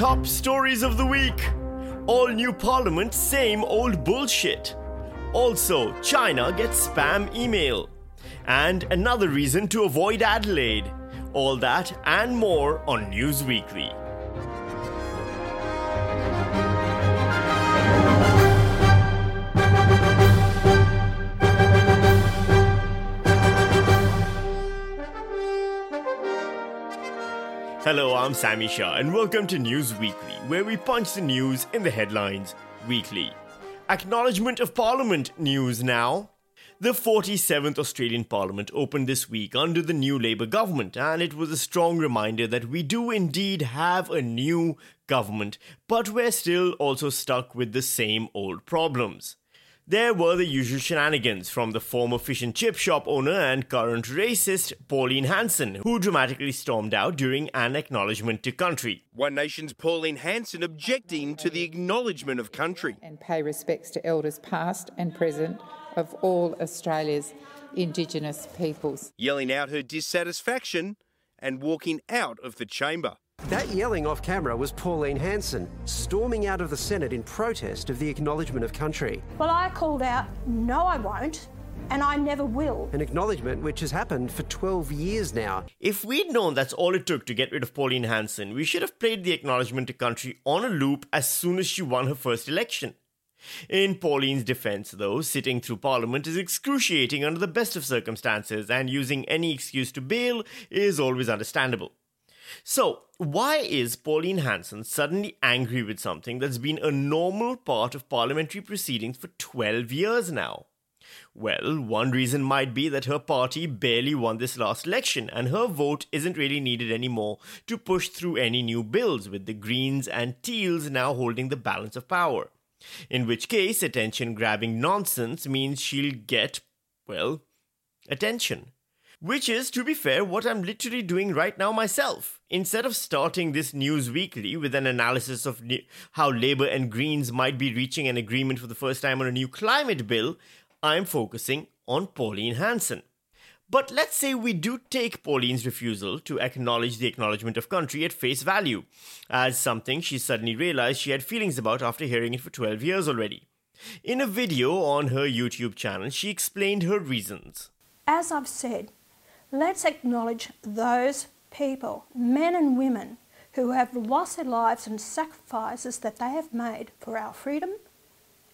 top stories of the week. All new parliament, same old bullshit. Also, China gets spam email. And another reason to avoid Adelaide. All that and more on News Weekly. Hello, I'm Sami Shah, and welcome to News Weekly, where we punch the news in the headlines weekly. Acknowledgement of Parliament news now. The 47th Australian Parliament opened this week under the new Labour government, and it was a strong reminder that we do indeed have a new government, but we're still also stuck with the same old problems. There were the usual shenanigans from the former fish and chip shop owner and current racist Pauline Hanson, who dramatically stormed out during an acknowledgement to country. One Nation's Pauline Hanson objecting to the acknowledgement of country. And pay respects to elders past and present of all Australia's Indigenous peoples. Yelling out her dissatisfaction and walking out of the chamber. That yelling off camera was Pauline Hanson, storming out of the Senate in protest of the acknowledgement of country. Well, I called out, no, I won't, and I never will. An acknowledgement which has happened for 12 years now. If we'd known that's all it took to get rid of Pauline Hanson, we should have played the acknowledgement to country on a loop as soon as she won her first election. In Pauline's defense, though, sitting through Parliament is excruciating under the best of circumstances, and using any excuse to bail is always understandable. So, why is Pauline Hanson suddenly angry with something that's been a normal part of parliamentary proceedings for 12 years now? Well, one reason might be that her party barely won this last election, and her vote isn't really needed anymore to push through any new bills, with the Greens and Teals now holding the balance of power. In which case, attention grabbing nonsense means she'll get, well, attention. Which is, to be fair, what I'm literally doing right now myself. Instead of starting this news weekly with an analysis of how Labour and Greens might be reaching an agreement for the first time on a new climate bill, I'm focusing on Pauline Hanson. But let's say we do take Pauline's refusal to acknowledge the acknowledgement of country at face value, as something she suddenly realized she had feelings about after hearing it for 12 years already. In a video on her YouTube channel, she explained her reasons. As I've said, let's acknowledge those people, men and women, who have lost their lives and sacrifices that they have made for our freedom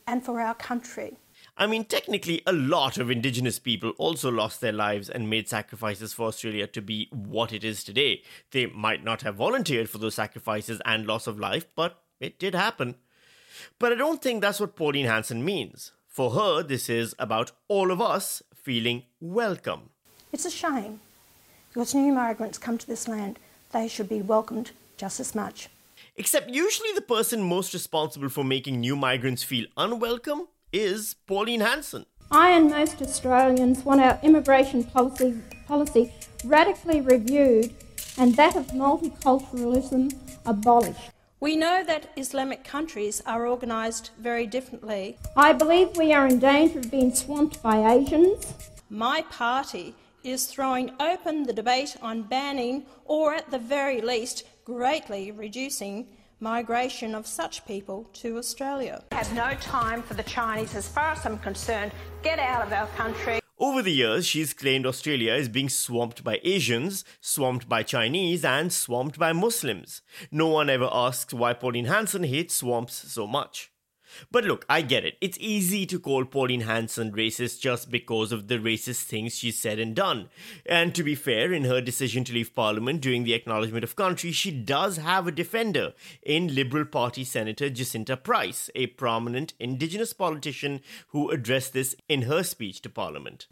and for our country. I mean, technically, a lot of Indigenous people also lost their lives and made sacrifices for Australia to be what it is today. They might not have volunteered for those sacrifices and loss of life, but it did happen. But I don't think that's what Pauline Hanson means. For her, this is about all of us feeling welcome. It's a shame because new migrants come to this land. They should be welcomed just as much. Except usually the person most responsible for making new migrants feel unwelcome is Pauline Hanson. I and most Australians want our immigration policy, policy radically reviewed and that of multiculturalism abolished. We know that Islamic countries are organised very differently. I believe we are in danger of being swamped by Asians. My party is throwing open the debate on banning, or at the very least, greatly reducing migration of such people to Australia. I have no time for the Chinese as far as I'm concerned. Get out of our country. Over the years, she's claimed Australia is being swamped by Asians, swamped by Chinese, and swamped by Muslims. No one ever asks why Pauline Hanson hates swamps so much. But look, I get it. It's easy to call Pauline Hanson racist just because of the racist things she's said and done. And to be fair, in her decision to leave Parliament during the acknowledgement of country, she does have a defender in Liberal Party Senator Jacinta Price, a prominent Indigenous politician who addressed this in her speech to Parliament.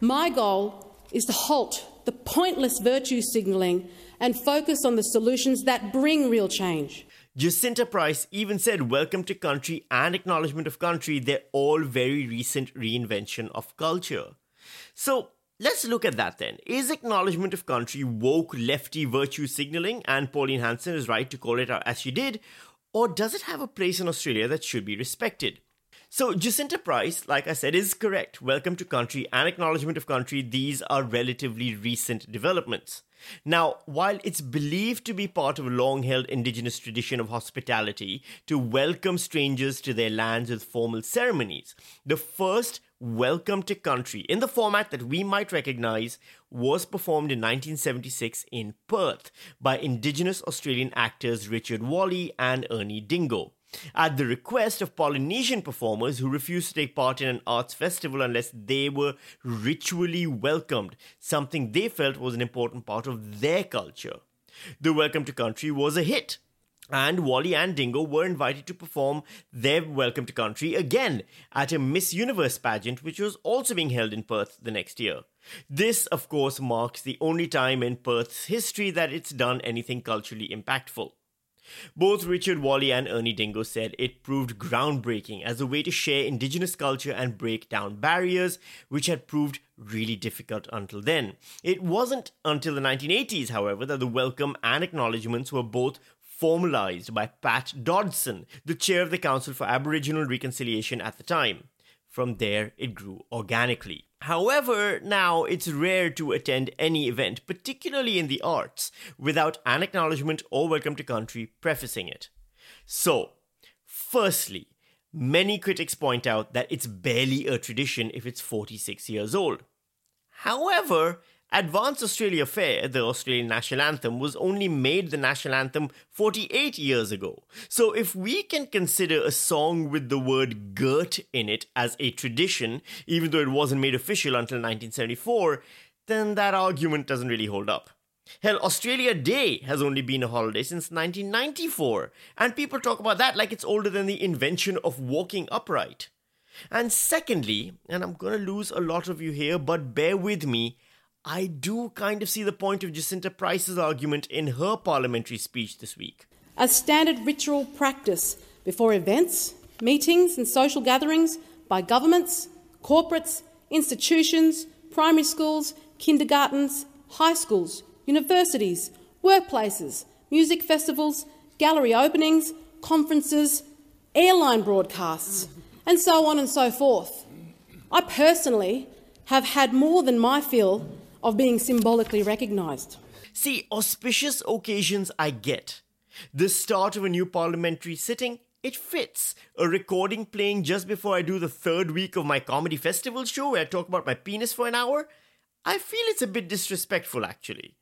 My goal is to halt the pointless virtue signalling and focus on the solutions that bring real change. Jacinta Price even said welcome to country and acknowledgement of country, they're all very recent reinvention of culture. So let's look at that then. Is acknowledgement of country woke lefty virtue signaling, and Pauline Hanson is right to call it out as she did, or does it have a place in Australia that should be respected? So, Jacinta Price, like I said, is correct. Welcome to country and acknowledgement of country, these are relatively recent developments. Now, while it's believed to be part of a long held indigenous tradition of hospitality to welcome strangers to their lands with formal ceremonies, the first Welcome to Country in the format that we might recognize was performed in 1976 in Perth by Indigenous Australian actors Richard Walley and Ernie Dingo. At the request of Polynesian performers who refused to take part in an arts festival unless they were ritually welcomed, something they felt was an important part of their culture. The Welcome to Country was a hit, and Walley and Dingo were invited to perform their Welcome to Country again at a Miss Universe pageant, which was also being held in Perth the next year. This, of course, marks the only time in Perth's history that it's done anything culturally impactful. Both Richard Walley and Ernie Dingo said it proved groundbreaking as a way to share Indigenous culture and break down barriers, which had proved really difficult until then. It wasn't until the 1980s, however, that the welcome and acknowledgements were both formalized by Pat Dodson, the chair of the Council for Aboriginal Reconciliation at the time. From there, it grew organically. However, now it's rare to attend any event, particularly in the arts, without an acknowledgement or welcome to country prefacing it. So, firstly, many critics point out that it's barely a tradition if it's 46 years old. However, Advance Australia Fair, the Australian national anthem, was only made the national anthem 48 years ago. So if we can consider a song with the word girt in it as a tradition, even though it wasn't made official until 1974, then that argument doesn't really hold up. Hell, Australia Day has only been a holiday since 1994, and people talk about that like it's older than the invention of walking upright. And secondly, and I'm gonna lose a lot of you here, but bear with me, I do kind of see the point of Jacinta Price's argument in her parliamentary speech this week. A standard ritual practice before events, meetings, and social gatherings by governments, corporates, institutions, primary schools, kindergartens, high schools, universities, workplaces, music festivals, gallery openings, conferences, airline broadcasts, and so on and so forth. I personally have had more than my fill of being symbolically recognised. See, auspicious occasions I get. The start of a new parliamentary sitting, it fits. A recording playing just before I do the third week of my comedy festival show where I talk about my penis for an hour, I feel it's a bit disrespectful actually.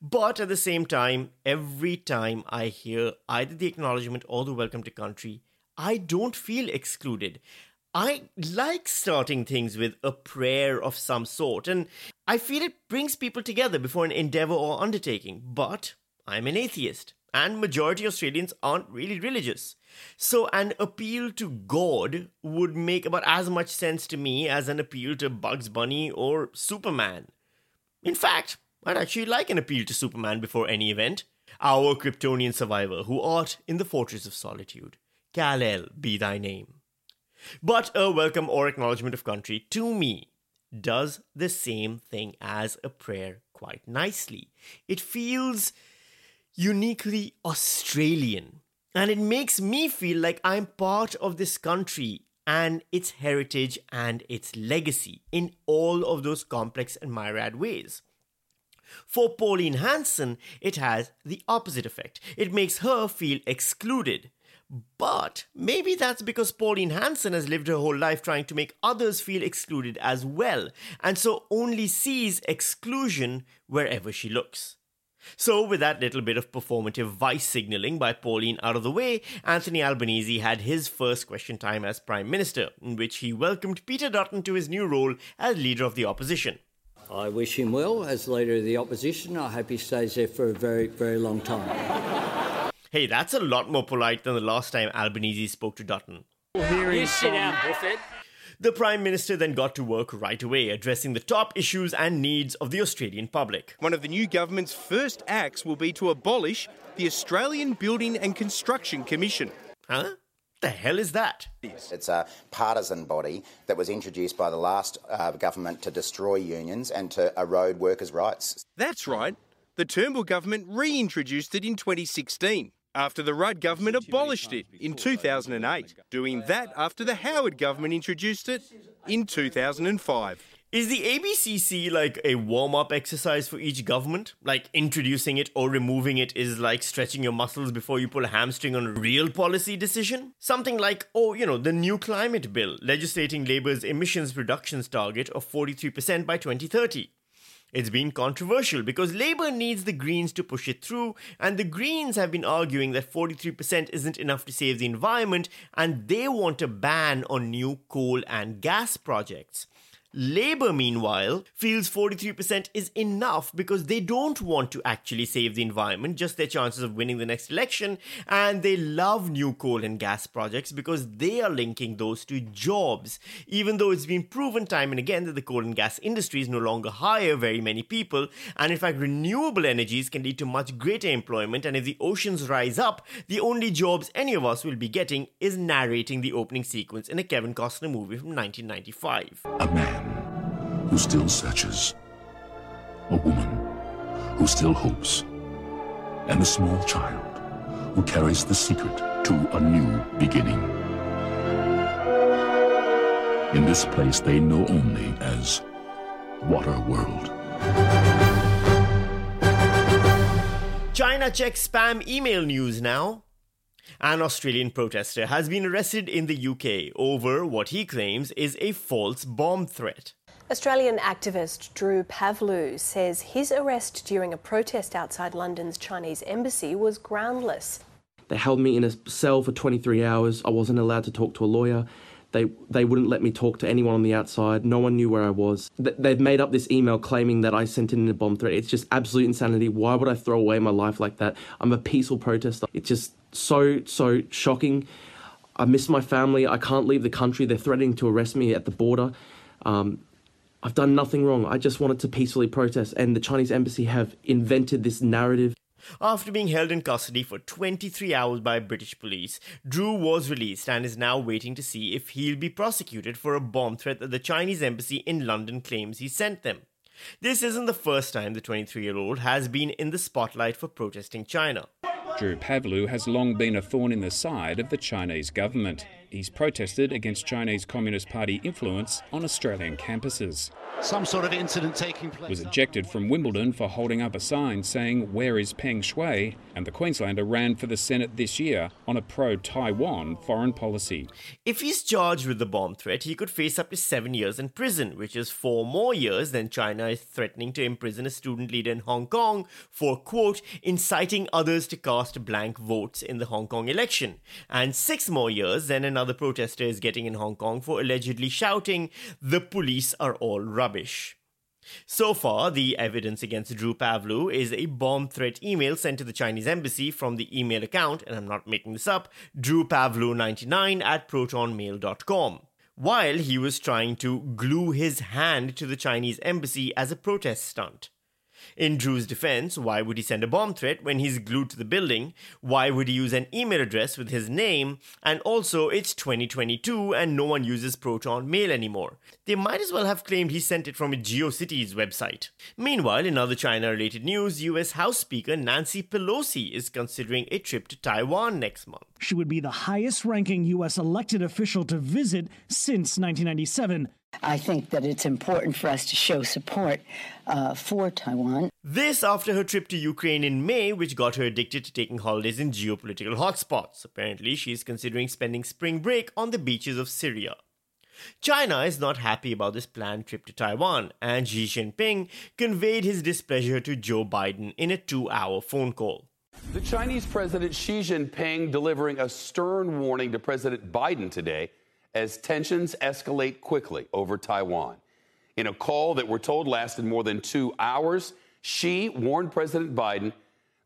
But at the same time, every time I hear either the acknowledgement or the welcome to country, I don't feel excluded. I like starting things with a prayer of some sort, and I feel it brings people together before an endeavor or undertaking. But I'm an atheist, and majority Australians aren't really religious. So an appeal to God would make about as much sense to me as an appeal to Bugs Bunny or Superman. In fact, I'd actually like an appeal to Superman before any event. Our Kryptonian survivor, who art in the fortress of solitude. Kal-El be thy name. But a welcome or acknowledgement of country, to me, does the same thing as a prayer quite nicely. It feels uniquely Australian. And it makes me feel like I'm part of this country and its heritage and its legacy in all of those complex and myriad ways. For Pauline Hanson, it has the opposite effect. It makes her feel excluded. But maybe that's because Pauline Hanson has lived her whole life trying to make others feel excluded as well, and so only sees exclusion wherever she looks. So, with that little bit of performative vice signaling by Pauline out of the way, Anthony Albanese had his first question time as Prime Minister, in which he welcomed Peter Dutton to his new role as Leader of the Opposition. I wish him well as Leader of the Opposition. I hope he stays there for a very, very long time. Hey, that's a lot more polite than the last time Albanese spoke to Dutton. You sit down, boofhead. The Prime Minister then got to work right away, addressing the top issues and needs of the Australian public. One of the new government's first acts will be to abolish the Australian Building and Construction Commission. Huh? The hell is that? It's a partisan body that was introduced by the last uh, government to destroy unions and to erode workers' rights. That's right. The Turnbull government reintroduced it in 2016. After the Rudd government abolished it in 2008, doing that after the Howard government introduced it in 2005. Is the ABCC like a warm up exercise for each government? Like introducing it or removing it is like stretching your muscles before you pull a hamstring on a real policy decision? Something like, oh, you know, the new climate bill, legislating Labour's emissions reductions target of 43% by 2030. It's been controversial because Labour needs the Greens to push it through, and the Greens have been arguing that 43% isn't enough to save the environment, and they want a ban on new coal and gas projects. Labour, meanwhile, feels 43% is enough because they don't want to actually save the environment, just their chances of winning the next election, and they love new coal and gas projects because they are linking those to jobs. Even though it's been proven time and again that the coal and gas industries no longer hire very many people, and in fact, renewable energies can lead to much greater employment, and if the oceans rise up, the only jobs any of us will be getting is narrating the opening sequence in a Kevin Costner movie from 1995. A man who still searches, a woman who still hopes, and a small child who carries the secret to a new beginning. In this place they know only as Waterworld. China checks spam email news now. An Australian protester has been arrested in the UK over what he claims is a false bomb threat. Australian activist Drew Pavlou says his arrest during a protest outside London's Chinese embassy was groundless. They held me in a cell for 23 hours. I wasn't allowed to talk to a lawyer. They, they wouldn't let me talk to anyone on the outside. No one knew where I was. They've made up this email claiming that I sent in a bomb threat. It's just absolute insanity. Why would I throw away my life like that? I'm a peaceful protester. It's just so, so shocking. I miss my family. I can't leave the country. They're threatening to arrest me at the border. Um, I've done nothing wrong. I just wanted to peacefully protest, and the Chinese embassy have invented this narrative. After being held in custody for 23 hours by British police, Drew was released and is now waiting to see if he'll be prosecuted for a bomb threat that the Chinese embassy in London claims he sent them. This isn't the first time the 23 year old has been in the spotlight for protesting China. Drew Pavlou has long been a thorn in the side of the Chinese government. He's protested against Chinese Communist Party influence on Australian campuses. Some sort of incident taking place. Was ejected from Wimbledon for holding up a sign saying, Where is Peng Shuai? And the Queenslander ran for the Senate this year on a pro Taiwan foreign policy. If he's charged with the bomb threat, he could face up to seven years in prison, which is four more years than China is threatening to imprison a student leader in Hong Kong for, quote, inciting others to cast blank votes in the Hong Kong election, and six more years than another protester is getting in Hong Kong for allegedly shouting, The police are all rubbish. So far, the evidence against Drew Pavlou is a bomb threat email sent to the Chinese embassy from the email account, and I'm not making this up, drewpavlou99 at protonmail.com, while he was trying to glue his hand to the Chinese embassy as a protest stunt. In Drew's defense, why would he send a bomb threat when he's glued to the building? Why would he use an email address with his name? And also, it's 2022 and no one uses Proton Mail anymore. They might as well have claimed he sent it from a GeoCities website. Meanwhile, in other China related news, US House Speaker Nancy Pelosi is considering a trip to Taiwan next month. She would be the highest ranking U.S. elected official to visit since 1997. I think that it's important for us to show support uh, for Taiwan. This after her trip to Ukraine in May, which got her addicted to taking holidays in geopolitical hotspots. Apparently, she's considering spending spring break on the beaches of Syria. China is not happy about this planned trip to Taiwan, and Xi Jinping conveyed his displeasure to Joe Biden in a two hour phone call. The Chinese President Xi Jinping delivering a stern warning to President Biden today as tensions escalate quickly over Taiwan. In a call that we're told lasted more than two hours, Xi warned President Biden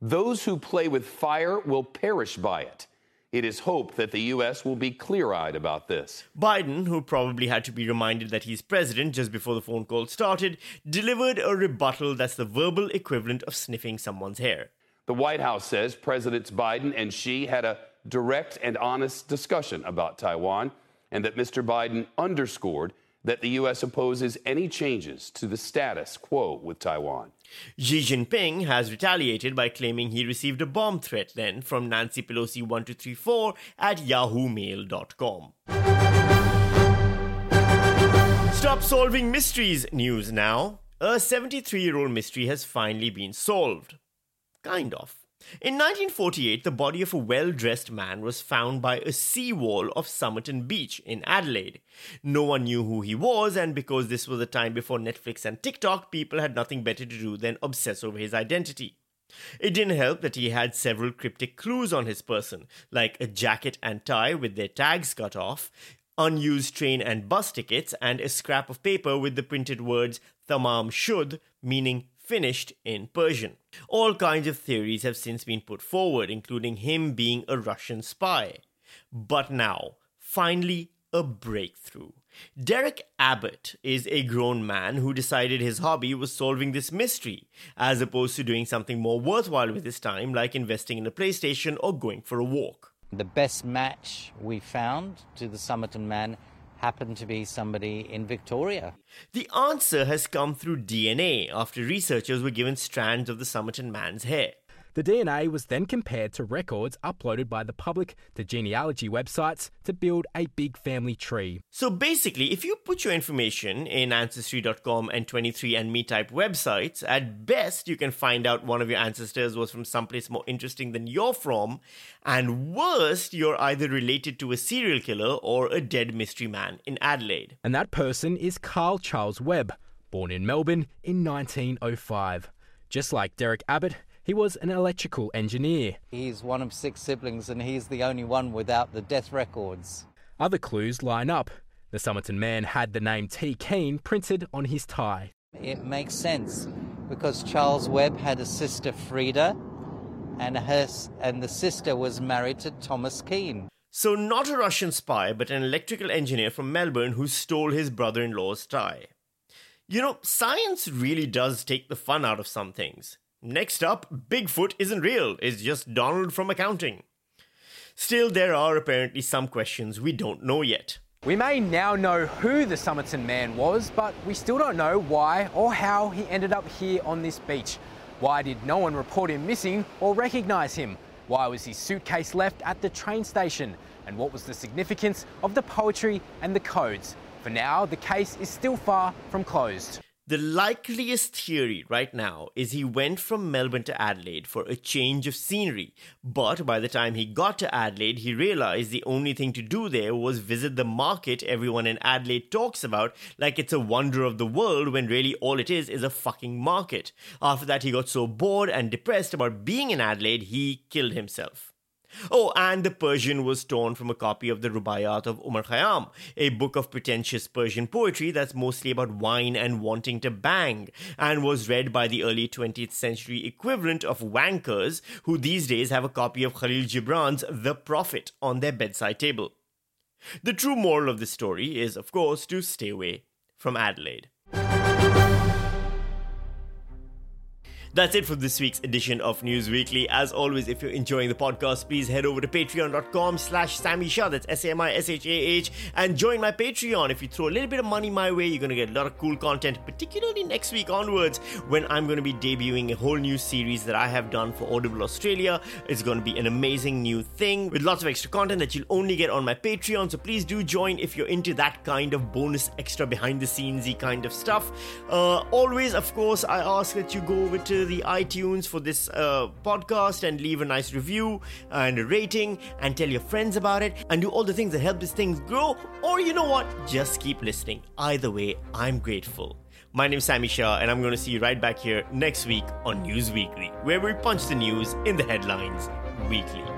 those who play with fire will perish by it. It is hoped that the U.S. will be clear eyed about this. Biden, who probably had to be reminded that he's president just before the phone call started, delivered a rebuttal that's the verbal equivalent of sniffing someone's hair. The White House says Presidents Biden and Xi had a direct and honest discussion about Taiwan and that Mr. Biden underscored that the U.S. opposes any changes to the status quo with Taiwan. Xi Jinping has retaliated by claiming he received a bomb threat then from Nancy Pelosi 1234 at yahoomail.com. Stop solving mysteries news now. A 73 year old mystery has finally been solved. Kind of. In 1948, the body of a well dressed man was found by a seawall of Somerton Beach in Adelaide. No one knew who he was, and because this was a time before Netflix and TikTok, people had nothing better to do than obsess over his identity. It didn't help that he had several cryptic clues on his person, like a jacket and tie with their tags cut off, unused train and bus tickets, and a scrap of paper with the printed words Tamam Shud, meaning finished in Persian. All kinds of theories have since been put forward, including him being a Russian spy. But now, finally, a breakthrough. Derek Abbott is a grown man who decided his hobby was solving this mystery, as opposed to doing something more worthwhile with his time, like investing in a PlayStation or going for a walk. The best match we found to the Somerton man happened to be somebody in Victoria. The answer has come through DNA after researchers were given strands of the Somerton man's hair. The DNA was then compared to records uploaded by the public to genealogy websites to build a big family tree. So basically, if you put your information in Ancestry.com and 23andMe type websites, at best you can find out one of your ancestors was from someplace more interesting than you're from, and worst, you're either related to a serial killer or a dead mystery man in Adelaide. And that person is Carl Charles Webb, born in Melbourne in 1905. Just like Derek Abbott, he was an electrical engineer. He's one of six siblings and he's the only one without the death records. Other clues line up. The Somerton man had the name T. Keane printed on his tie. It makes sense because Charles Webb had a sister, Frida, and, her, and the sister was married to Thomas Keane. So, not a Russian spy, but an electrical engineer from Melbourne who stole his brother in law's tie. You know, science really does take the fun out of some things. Next up, Bigfoot isn't real, it's just Donald from accounting. Still, there are apparently some questions we don't know yet. We may now know who the Somerton man was, but we still don't know why or how he ended up here on this beach. Why did no one report him missing or recognise him? Why was his suitcase left at the train station? And what was the significance of the poetry and the codes? For now, the case is still far from closed. The likeliest theory right now is he went from Melbourne to Adelaide for a change of scenery, but by the time he got to Adelaide, he realized the only thing to do there was visit the market everyone in Adelaide talks about like it's a wonder of the world when really all it is is a fucking market. After that, he got so bored and depressed about being in Adelaide, he killed himself. Oh, and the Persian was torn from a copy of the Rubaiyat of Umar Khayyam, a book of pretentious Persian poetry that's mostly about wine and wanting to bang, and was read by the early 20th century equivalent of wankers, who these days have a copy of Khalil Gibran's The Prophet on their bedside table. The true moral of the story is, of course, to stay away from Adelaide. That's it for this week's edition of News Weekly. As always, if you're enjoying the podcast, please head over to patreon.com slash Sami Shah, that's S-A-M-I-S-H-A-H, and join my Patreon. If you throw a little bit of money my way, you're going to get a lot of cool content, particularly next week onwards, when I'm going to be debuting a whole new series that I have done for Audible Australia. It's going to be an amazing new thing with lots of extra content that you'll only get on my Patreon, so please do join if you're into that kind of bonus, extra behind-the-scenesy kind of stuff. Uh, always, of course, I ask that you go over to the iTunes for this uh, podcast and leave a nice review and a rating and tell your friends about it and do all the things that help this thing grow. Or you know what? Just keep listening. Either way, I'm grateful. My name's Sami Shah, and I'm going to see you right back here next week on News Weekly, where we punch the news in the headlines weekly.